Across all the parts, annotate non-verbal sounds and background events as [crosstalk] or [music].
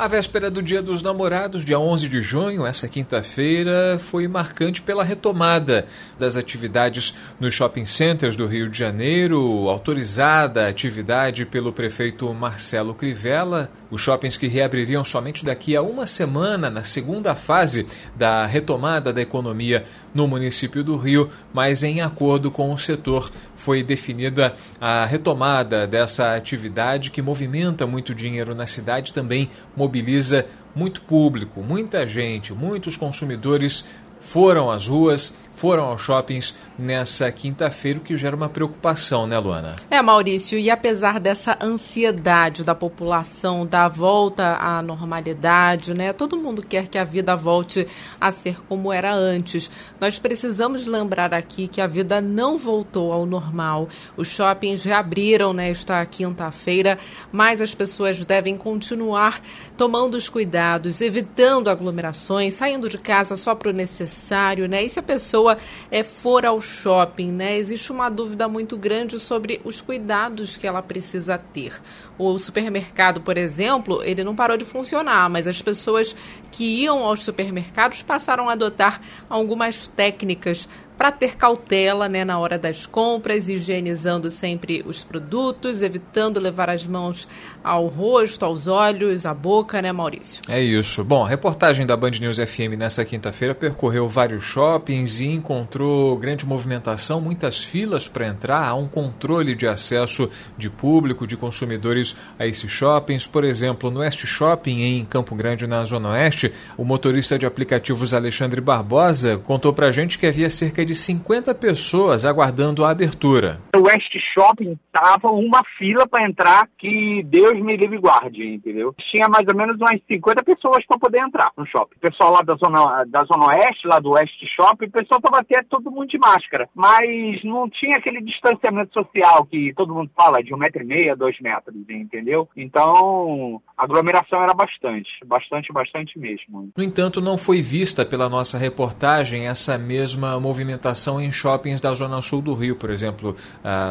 A véspera do Dia dos Namorados, dia 11 de junho, essa quinta-feira, foi marcante pela retomada das atividades nos shopping centers do Rio de Janeiro, autorizada a atividade pelo prefeito Marcelo Crivella. Os shoppings que reabririam somente daqui a uma semana, na segunda fase da retomada da economia no município do Rio, mas em acordo com o setor foi definida a retomada dessa atividade que movimenta muito dinheiro na cidade, também mobiliza muito público, muita gente, muitos consumidores foram às ruas, foram aos shoppings nessa quinta-feira, o que gera uma preocupação, né, Luana? É, Maurício, e apesar dessa ansiedade da população da volta à normalidade, né? Todo mundo quer que a vida volte a ser como era antes. Nós precisamos lembrar aqui que a vida não voltou ao normal. Os shoppings reabriram nesta quinta-feira, mas as pessoas devem continuar tomando os cuidados, evitando aglomerações, saindo de casa só para o necessário, né? E se a pessoa é, for ao shopping, né, existe uma dúvida muito grande sobre os cuidados que ela precisa ter. O supermercado, por exemplo, ele não parou de funcionar, mas as pessoas que iam aos supermercados passaram a adotar algumas técnicas para ter cautela né, na hora das compras, higienizando sempre os produtos, evitando levar as mãos ao rosto, aos olhos, à boca, né, Maurício? É isso. Bom, a reportagem da Band News FM nessa quinta-feira percorreu vários shoppings e encontrou grande movimentação, muitas filas para entrar, há um controle de acesso de público, de consumidores a esses shoppings. Por exemplo, no West Shopping, em Campo Grande, na Zona Oeste, o motorista de aplicativos Alexandre Barbosa contou para a gente que havia cerca de de 50 pessoas aguardando a abertura. O West Shopping tava uma fila para entrar que Deus me livre guarde, entendeu? Tinha mais ou menos umas 50 pessoas para poder entrar no shopping. O pessoal lá da zona, da zona oeste, lá do West Shopping, o pessoal tava até todo mundo de máscara, mas não tinha aquele distanciamento social que todo mundo fala de um metro e meio, dois metros, entendeu? Então, a aglomeração era bastante, bastante, bastante mesmo. No entanto, não foi vista pela nossa reportagem essa mesma movimentação em shoppings da zona sul do Rio, por exemplo.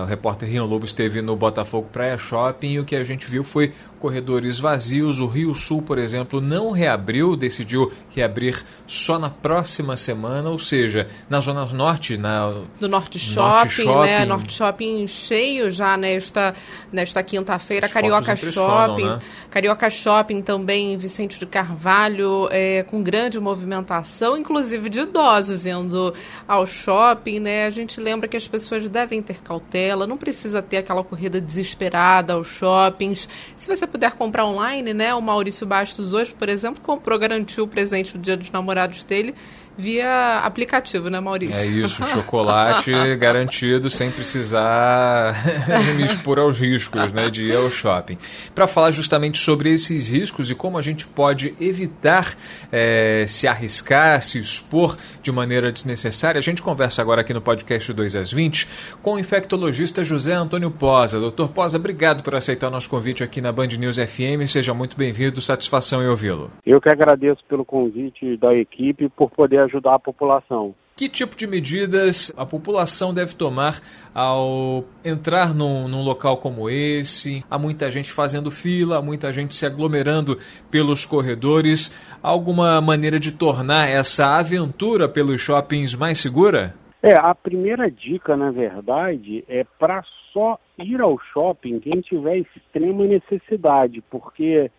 o repórter Rino Lobo esteve no Botafogo Praia Shopping e o que a gente viu foi corredores vazios. O Rio Sul, por exemplo, não reabriu, decidiu reabrir só na próxima semana, ou seja, na zona norte, na do Norte Shopping, norte shopping. né? Norte Shopping cheio já nesta nesta quinta-feira, Carioca Shopping, né? Carioca Shopping também, Vicente de Carvalho, é, com grande movimentação, inclusive de idosos indo ao shopping, né? A gente lembra que as pessoas devem ter cautela, não precisa ter aquela corrida desesperada aos shoppings. Se você puder comprar online, né? O Maurício Bastos hoje, por exemplo, comprou, garantiu o presente do Dia dos Namorados dele via aplicativo, né, Maurício? É isso, chocolate [laughs] garantido sem precisar [laughs] me expor aos riscos né, de ir ao shopping. Para falar justamente sobre esses riscos e como a gente pode evitar é, se arriscar, se expor de maneira desnecessária, a gente conversa agora aqui no podcast 2 às 20 com o infectologista José Antônio Posa. Doutor Posa, obrigado por aceitar o nosso convite aqui na Band News FM. Seja muito bem-vindo, satisfação em ouvi-lo. Eu que agradeço pelo convite da equipe por poder ajudar a população. Que tipo de medidas a população deve tomar ao entrar num, num, local como esse? Há muita gente fazendo fila, há muita gente se aglomerando pelos corredores. Há alguma maneira de tornar essa aventura pelos shoppings mais segura? É, a primeira dica, na verdade, é para só ir ao shopping quem tiver extrema necessidade, porque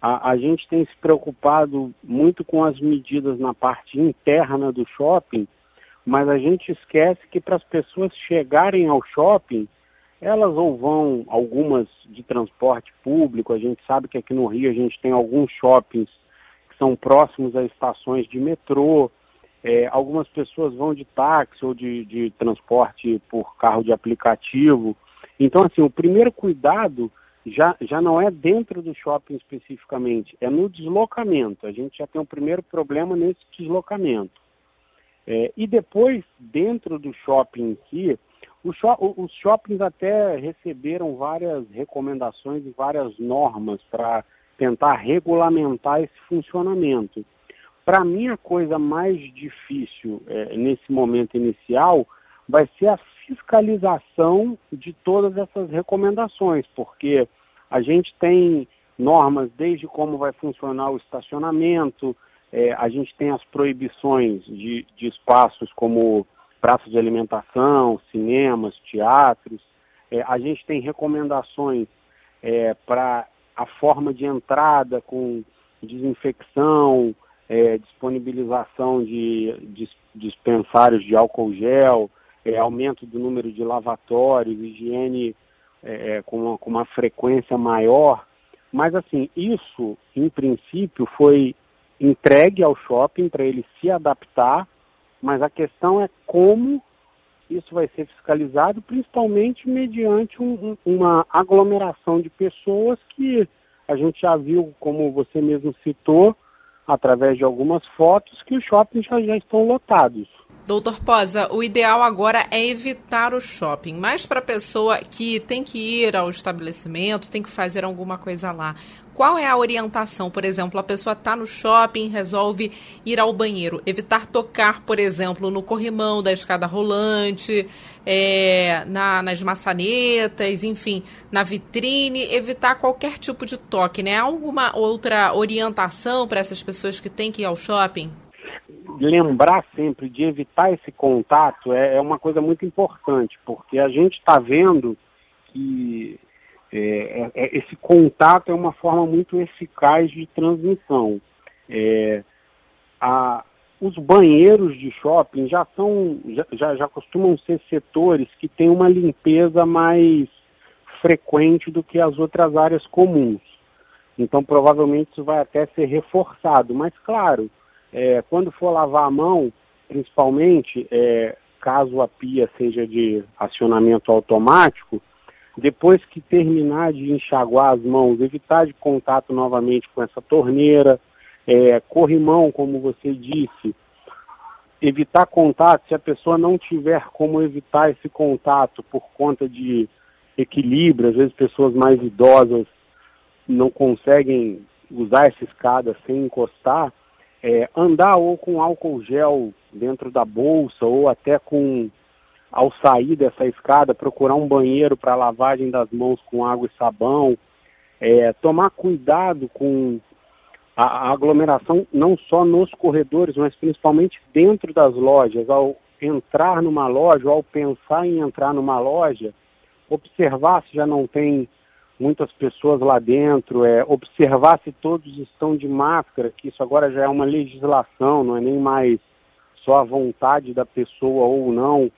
a, a, gente tem se preocupado muito com as medidas na parte interna do shopping, mas a gente esquece que para as pessoas chegarem ao shopping, elas ou vão, algumas de transporte público, a gente sabe que aqui no Rio a gente tem alguns shoppings que são próximos a estações de metrô, é, algumas pessoas vão de táxi ou de, de transporte por carro de aplicativo. Então, assim, o primeiro cuidado já, já não é dentro do shopping especificamente, é no deslocamento. A gente já tem um primeiro problema nesse deslocamento. É, e depois, dentro do shopping em si, os shoppings até receberam várias recomendações e várias normas para tentar regulamentar esse funcionamento. Para mim, a coisa mais difícil é, nesse momento inicial vai ser a fiscalização de todas essas recomendações, porque a gente tem normas desde como vai funcionar o estacionamento, é, a gente tem as proibições de, de espaços como praças de alimentação, cinemas, teatros, é, a gente tem recomendações é, para a forma de entrada com desinfecção, é, disponibilização de, de dispensários de álcool gel, é, aumento do número de lavatórios, higiene é, é, com, uma, com uma frequência maior. Mas, assim, isso, em princípio, foi entregue ao shopping para ele se adaptar, mas a questão é como isso vai ser fiscalizado, principalmente mediante um, uma aglomeração de pessoas que a gente já viu, como você mesmo citou, através de algumas fotos, que os shoppings já, já estão lotados. Doutor Posa, o ideal agora é evitar o shopping, mas para a pessoa que tem que ir ao estabelecimento, tem que fazer alguma coisa lá. Qual é a orientação? Por exemplo, a pessoa está no shopping, resolve ir ao banheiro, evitar tocar, por exemplo, no corrimão da escada rolante, é, na, nas maçanetas, enfim, na vitrine, evitar qualquer tipo de toque, né? Alguma outra orientação para essas pessoas que têm que ir ao shopping? Lembrar sempre de evitar esse contato é, é uma coisa muito importante, porque a gente está vendo que é, é, é, esse contato é uma forma muito eficaz de transmissão. É, a, os banheiros de shopping já são, já, já, já costumam ser setores que têm uma limpeza mais frequente do que as outras áreas comuns. Então, provavelmente isso vai até ser reforçado. Mas, claro, é, quando for lavar a mão, principalmente, é, caso a pia seja de acionamento automático, depois que terminar de enxaguar as mãos, evitar de contato novamente com essa torneira, é, corrimão, como você disse, evitar contato, se a pessoa não tiver como evitar esse contato por conta de equilíbrio, às vezes pessoas mais idosas não conseguem usar essa escada sem encostar, é, andar ou com álcool gel dentro da bolsa ou até com ao sair dessa escada procurar um banheiro para lavagem das mãos com água e sabão, é, tomar cuidado com a, a, aglomeração não só nos corredores, mas principalmente dentro das lojas. Ao entrar numa loja, ou ao pensar em entrar numa loja, observar se já não tem muitas pessoas lá dentro, é, observar se todos estão de máscara, que isso agora já é uma legislação, não é nem mais só a vontade da pessoa ou não.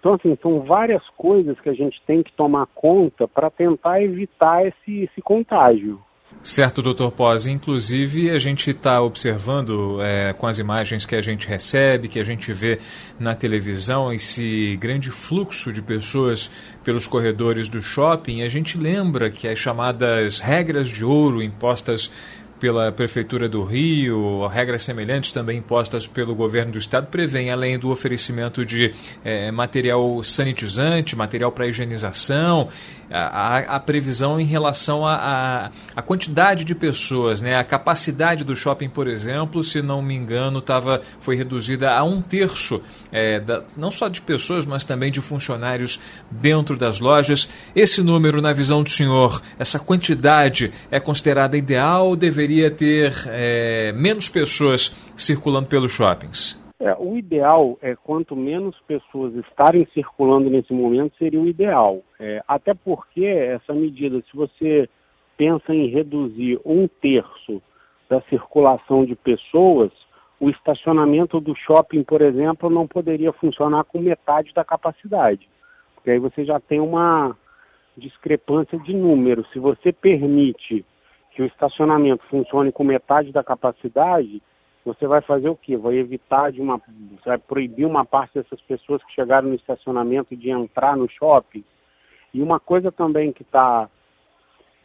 Então, assim, são várias coisas que a gente tem que tomar conta para tentar evitar esse, esse contágio. Certo, doutor Pós. Inclusive, a gente está observando é, com as imagens que a gente recebe, que a gente vê na televisão, esse grande fluxo de pessoas pelos corredores do shopping. A gente lembra que as chamadas regras de ouro impostas pela Prefeitura do Rio, regras semelhantes também impostas pelo governo do estado, prevêem, além do oferecimento de é, material sanitizante, material para higienização, a, a, previsão em relação à quantidade de pessoas, né? a capacidade do shopping, por exemplo, se não me engano, tava, foi reduzida a um terço, é, da, não só de pessoas, mas também de funcionários dentro das lojas. Esse número, na visão do senhor, essa quantidade é considerada ideal ou deveria ter é, menos pessoas circulando pelos shoppings? É, o ideal é quanto menos pessoas estarem circulando nesse momento seria o ideal. É, até porque essa medida, se você pensa em reduzir um terço da circulação de pessoas, o estacionamento do shopping, por exemplo, não poderia funcionar com metade da capacidade. Porque aí você já tem uma discrepância de número. Se você permite que o estacionamento funcione com metade da capacidade, você vai fazer o quê? Vai evitar de uma. Vai proibir uma parte dessas pessoas que chegaram no estacionamento de entrar no shopping. E uma coisa também que está.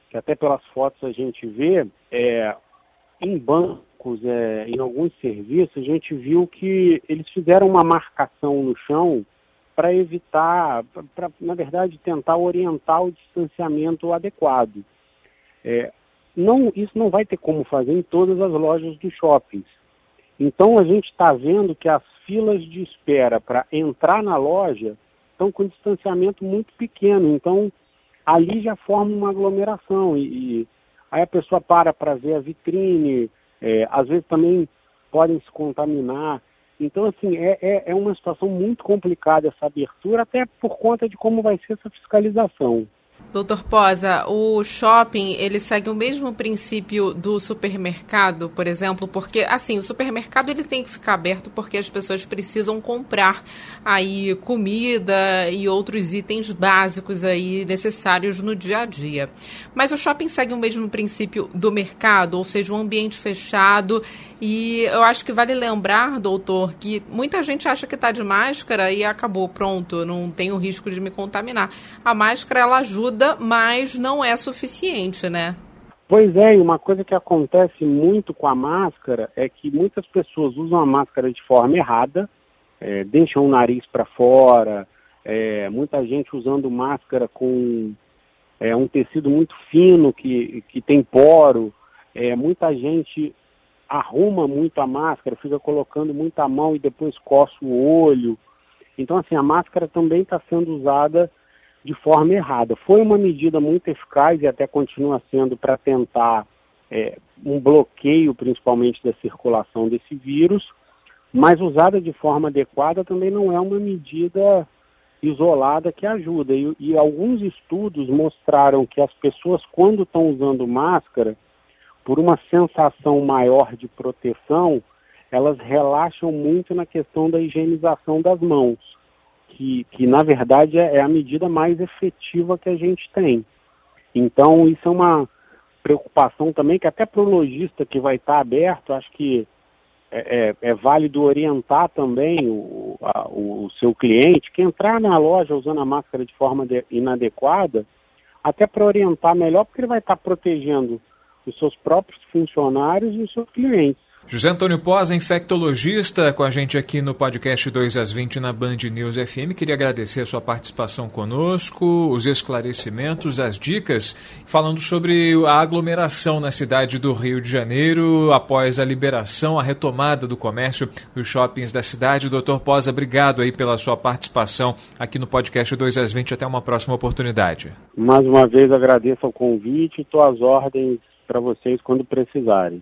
que até pelas fotos a gente vê, é em bancos, é, em alguns serviços, a gente viu que eles fizeram uma marcação no chão para evitar, para, na verdade, tentar orientar o distanciamento adequado. É, não, isso não vai ter como fazer em todas as lojas dos shoppings. Então a gente está vendo que as filas de espera para entrar na loja estão com distanciamento muito pequeno. Então ali já forma uma aglomeração e, e aí a pessoa para para ver a vitrine, é, às vezes também podem se contaminar. Então, assim, é, é, é uma situação muito complicada essa abertura, até por conta de como vai ser essa fiscalização. Doutor Posa, o shopping ele segue o mesmo princípio do supermercado, por exemplo, porque assim o supermercado ele tem que ficar aberto porque as pessoas precisam comprar aí comida e outros itens básicos aí necessários no dia a dia. Mas o shopping segue o mesmo princípio do mercado, ou seja, um ambiente fechado. E eu acho que vale lembrar, doutor, que muita gente acha que está de máscara e acabou, pronto, não tem o risco de me contaminar. A máscara ela ajuda ajuda, mas não é suficiente, né? Pois é, e uma coisa que acontece muito com a máscara é que muitas pessoas usam a máscara de forma errada, é, deixam o nariz para fora, é, muita gente usando máscara com é, um tecido muito fino que, que tem poro, é, muita gente arruma muito a máscara, fica colocando muita mão e depois coça o olho. Então, assim, a máscara também está sendo usada de forma errada. Foi uma medida muito eficaz e até continua sendo para tentar é, um bloqueio, principalmente da circulação desse vírus, mas usada de forma adequada também não é uma medida isolada que ajuda. E, e alguns estudos mostraram que as pessoas, quando estão usando máscara, por uma sensação maior de proteção, elas relaxam muito na questão da higienização das mãos que, que na verdade é, é a medida mais efetiva que a gente tem. Então, isso é uma preocupação também, que até para o lojista que vai estar aberto, acho que é, é, é válido orientar também o, a, o, seu cliente que entrar na loja usando a máscara de forma de, inadequada, até para orientar melhor, porque ele vai estar protegendo os seus próprios funcionários e os seus clientes. José Antônio Pós, infectologista, com a gente aqui no podcast 2 às 20 na Band News FM. Queria agradecer a sua participação conosco, os esclarecimentos, as dicas, falando sobre a aglomeração na cidade do Rio de Janeiro após a liberação, a retomada do comércio dos shoppings da cidade. Doutor Pós, obrigado aí pela sua participação aqui no podcast 2 às 20. Até uma próxima oportunidade. Mais uma vez agradeço o convite e estou às ordens para vocês quando precisarem.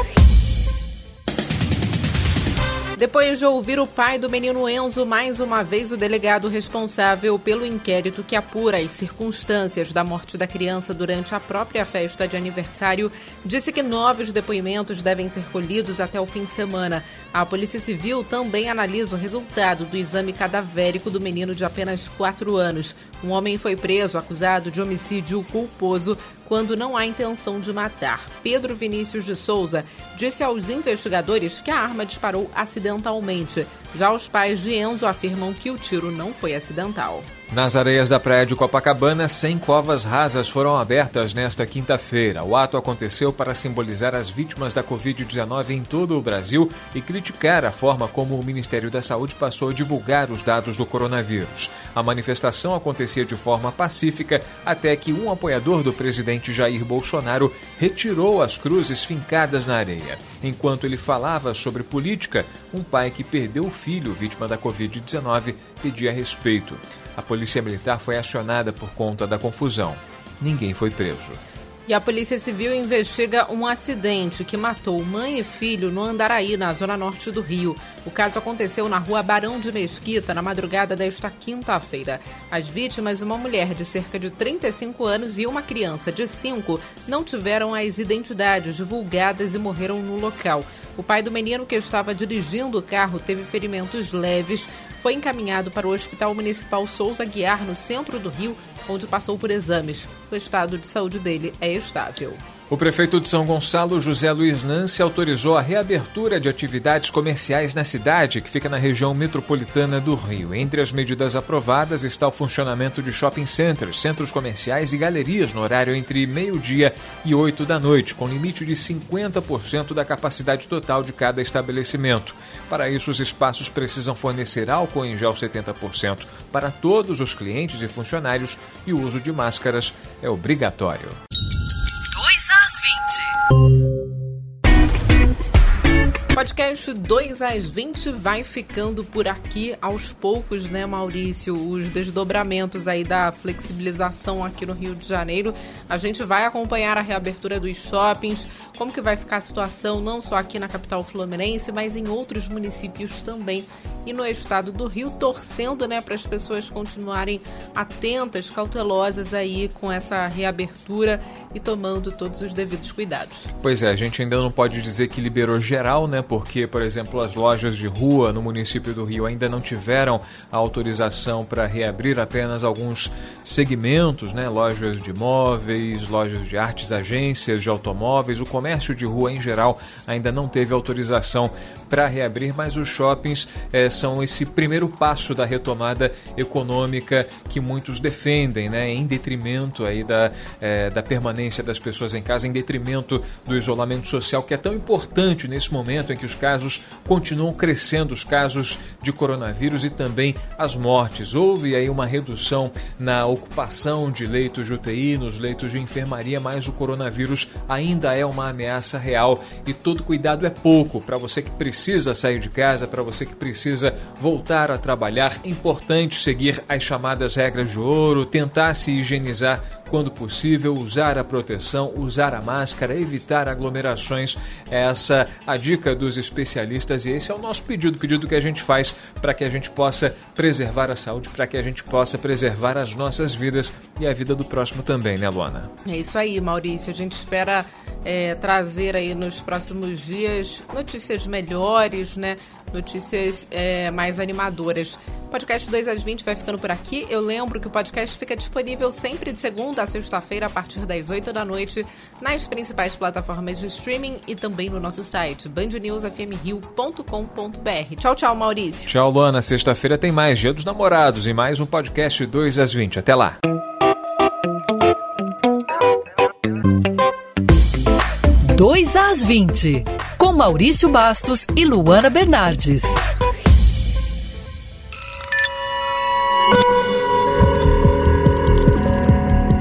Depois de ouvir o pai do menino Enzo, mais uma vez o delegado responsável pelo inquérito que apura as circunstâncias da morte da criança durante a própria festa de aniversário, disse que novos depoimentos devem ser colhidos até o fim de semana. A Polícia Civil também analisa o resultado do exame cadavérico do menino de apenas 4 anos. Um homem foi preso acusado de homicídio culposo quando não há intenção de matar. Pedro Vinícius de Souza disse aos investigadores que a arma disparou acidentalmente acidentalmente. Já os pais de Enzo afirmam que o tiro não foi acidental. Nas areias da praia de Copacabana, 100 covas rasas foram abertas nesta quinta-feira. O ato aconteceu para simbolizar as vítimas da Covid-19 em todo o Brasil e criticar a forma como o Ministério da Saúde passou a divulgar os dados do coronavírus. A manifestação acontecia de forma pacífica até que um apoiador do presidente Jair Bolsonaro retirou as cruzes fincadas na areia. Enquanto ele falava sobre política, um pai que perdeu o filho vítima da Covid-19 pedia respeito. A polícia militar foi acionada por conta da confusão. Ninguém foi preso. E a Polícia Civil investiga um acidente que matou mãe e filho no Andaraí, na zona norte do Rio. O caso aconteceu na rua Barão de Mesquita, na madrugada desta quinta-feira. As vítimas, uma mulher de cerca de 35 anos e uma criança de 5, não tiveram as identidades divulgadas e morreram no local. O pai do menino que estava dirigindo o carro teve ferimentos leves, foi encaminhado para o Hospital Municipal Souza Guiar, no centro do Rio, onde passou por exames. O estado de saúde dele é estável. O prefeito de São Gonçalo, José Luiz Nance, autorizou a reabertura de atividades comerciais na cidade, que fica na região metropolitana do Rio. Entre as medidas aprovadas está o funcionamento de shopping centers, centros comerciais e galerias no horário entre meio-dia e oito da noite, com limite de 50% da capacidade total de cada estabelecimento. Para isso, os espaços precisam fornecer álcool em gel 70% para todos os clientes e funcionários e o uso de máscaras é obrigatório. Podcast 2 às 20 vai ficando por aqui aos poucos, né, Maurício? Os desdobramentos aí da flexibilização aqui no Rio de Janeiro. A gente vai acompanhar a reabertura dos shoppings, como que vai ficar a situação não só aqui na capital fluminense, mas em outros municípios também e no estado do Rio, torcendo, né, para as pessoas continuarem atentas, cautelosas aí com essa reabertura e tomando todos os devidos cuidados. Pois é, a gente ainda não pode dizer que liberou geral, né? Porque, por exemplo, as lojas de rua no município do Rio ainda não tiveram a autorização para reabrir apenas alguns segmentos, né? Lojas de móveis, lojas de artes, agências de automóveis. O comércio de rua em geral ainda não teve autorização para reabrir, mas os shoppings é, são esse primeiro passo da retomada econômica que muitos defendem, né? Em detrimento aí da, é, da permanência das pessoas em casa, em detrimento do isolamento social que é tão importante nesse momento em que os casos continuam crescendo, os casos de coronavírus e também as mortes. Houve aí uma redução na ocupação de leitos de UTI, nos leitos de enfermaria, mas o coronavírus ainda é uma ameaça real e todo cuidado é pouco para você que precisa sair de casa, para você que precisa voltar a trabalhar. Importante seguir as chamadas regras de ouro, tentar se higienizar quando possível, usar a proteção, usar a máscara, evitar aglomerações. Essa a dica dos especialistas e esse é o nosso pedido, pedido que a gente faz para que a gente possa preservar a saúde, para que a gente possa preservar as nossas vidas e a vida do próximo também, né, Luana? É isso aí, Maurício. A gente espera é, trazer aí nos próximos dias notícias melhores, né? Notícias é, mais animadoras. Podcast 2 às 20 vai ficando por aqui. Eu lembro que o podcast fica disponível sempre de segunda a sexta-feira, a partir das 8 da noite, nas principais plataformas de streaming e também no nosso site, bandnewsfmrio.com.br. Tchau, tchau, Maurício. Tchau, Luana. Sexta-feira tem mais Dia dos Namorados e mais um podcast 2 às 20. Até lá. Dois às 20, com Maurício Bastos e Luana Bernardes.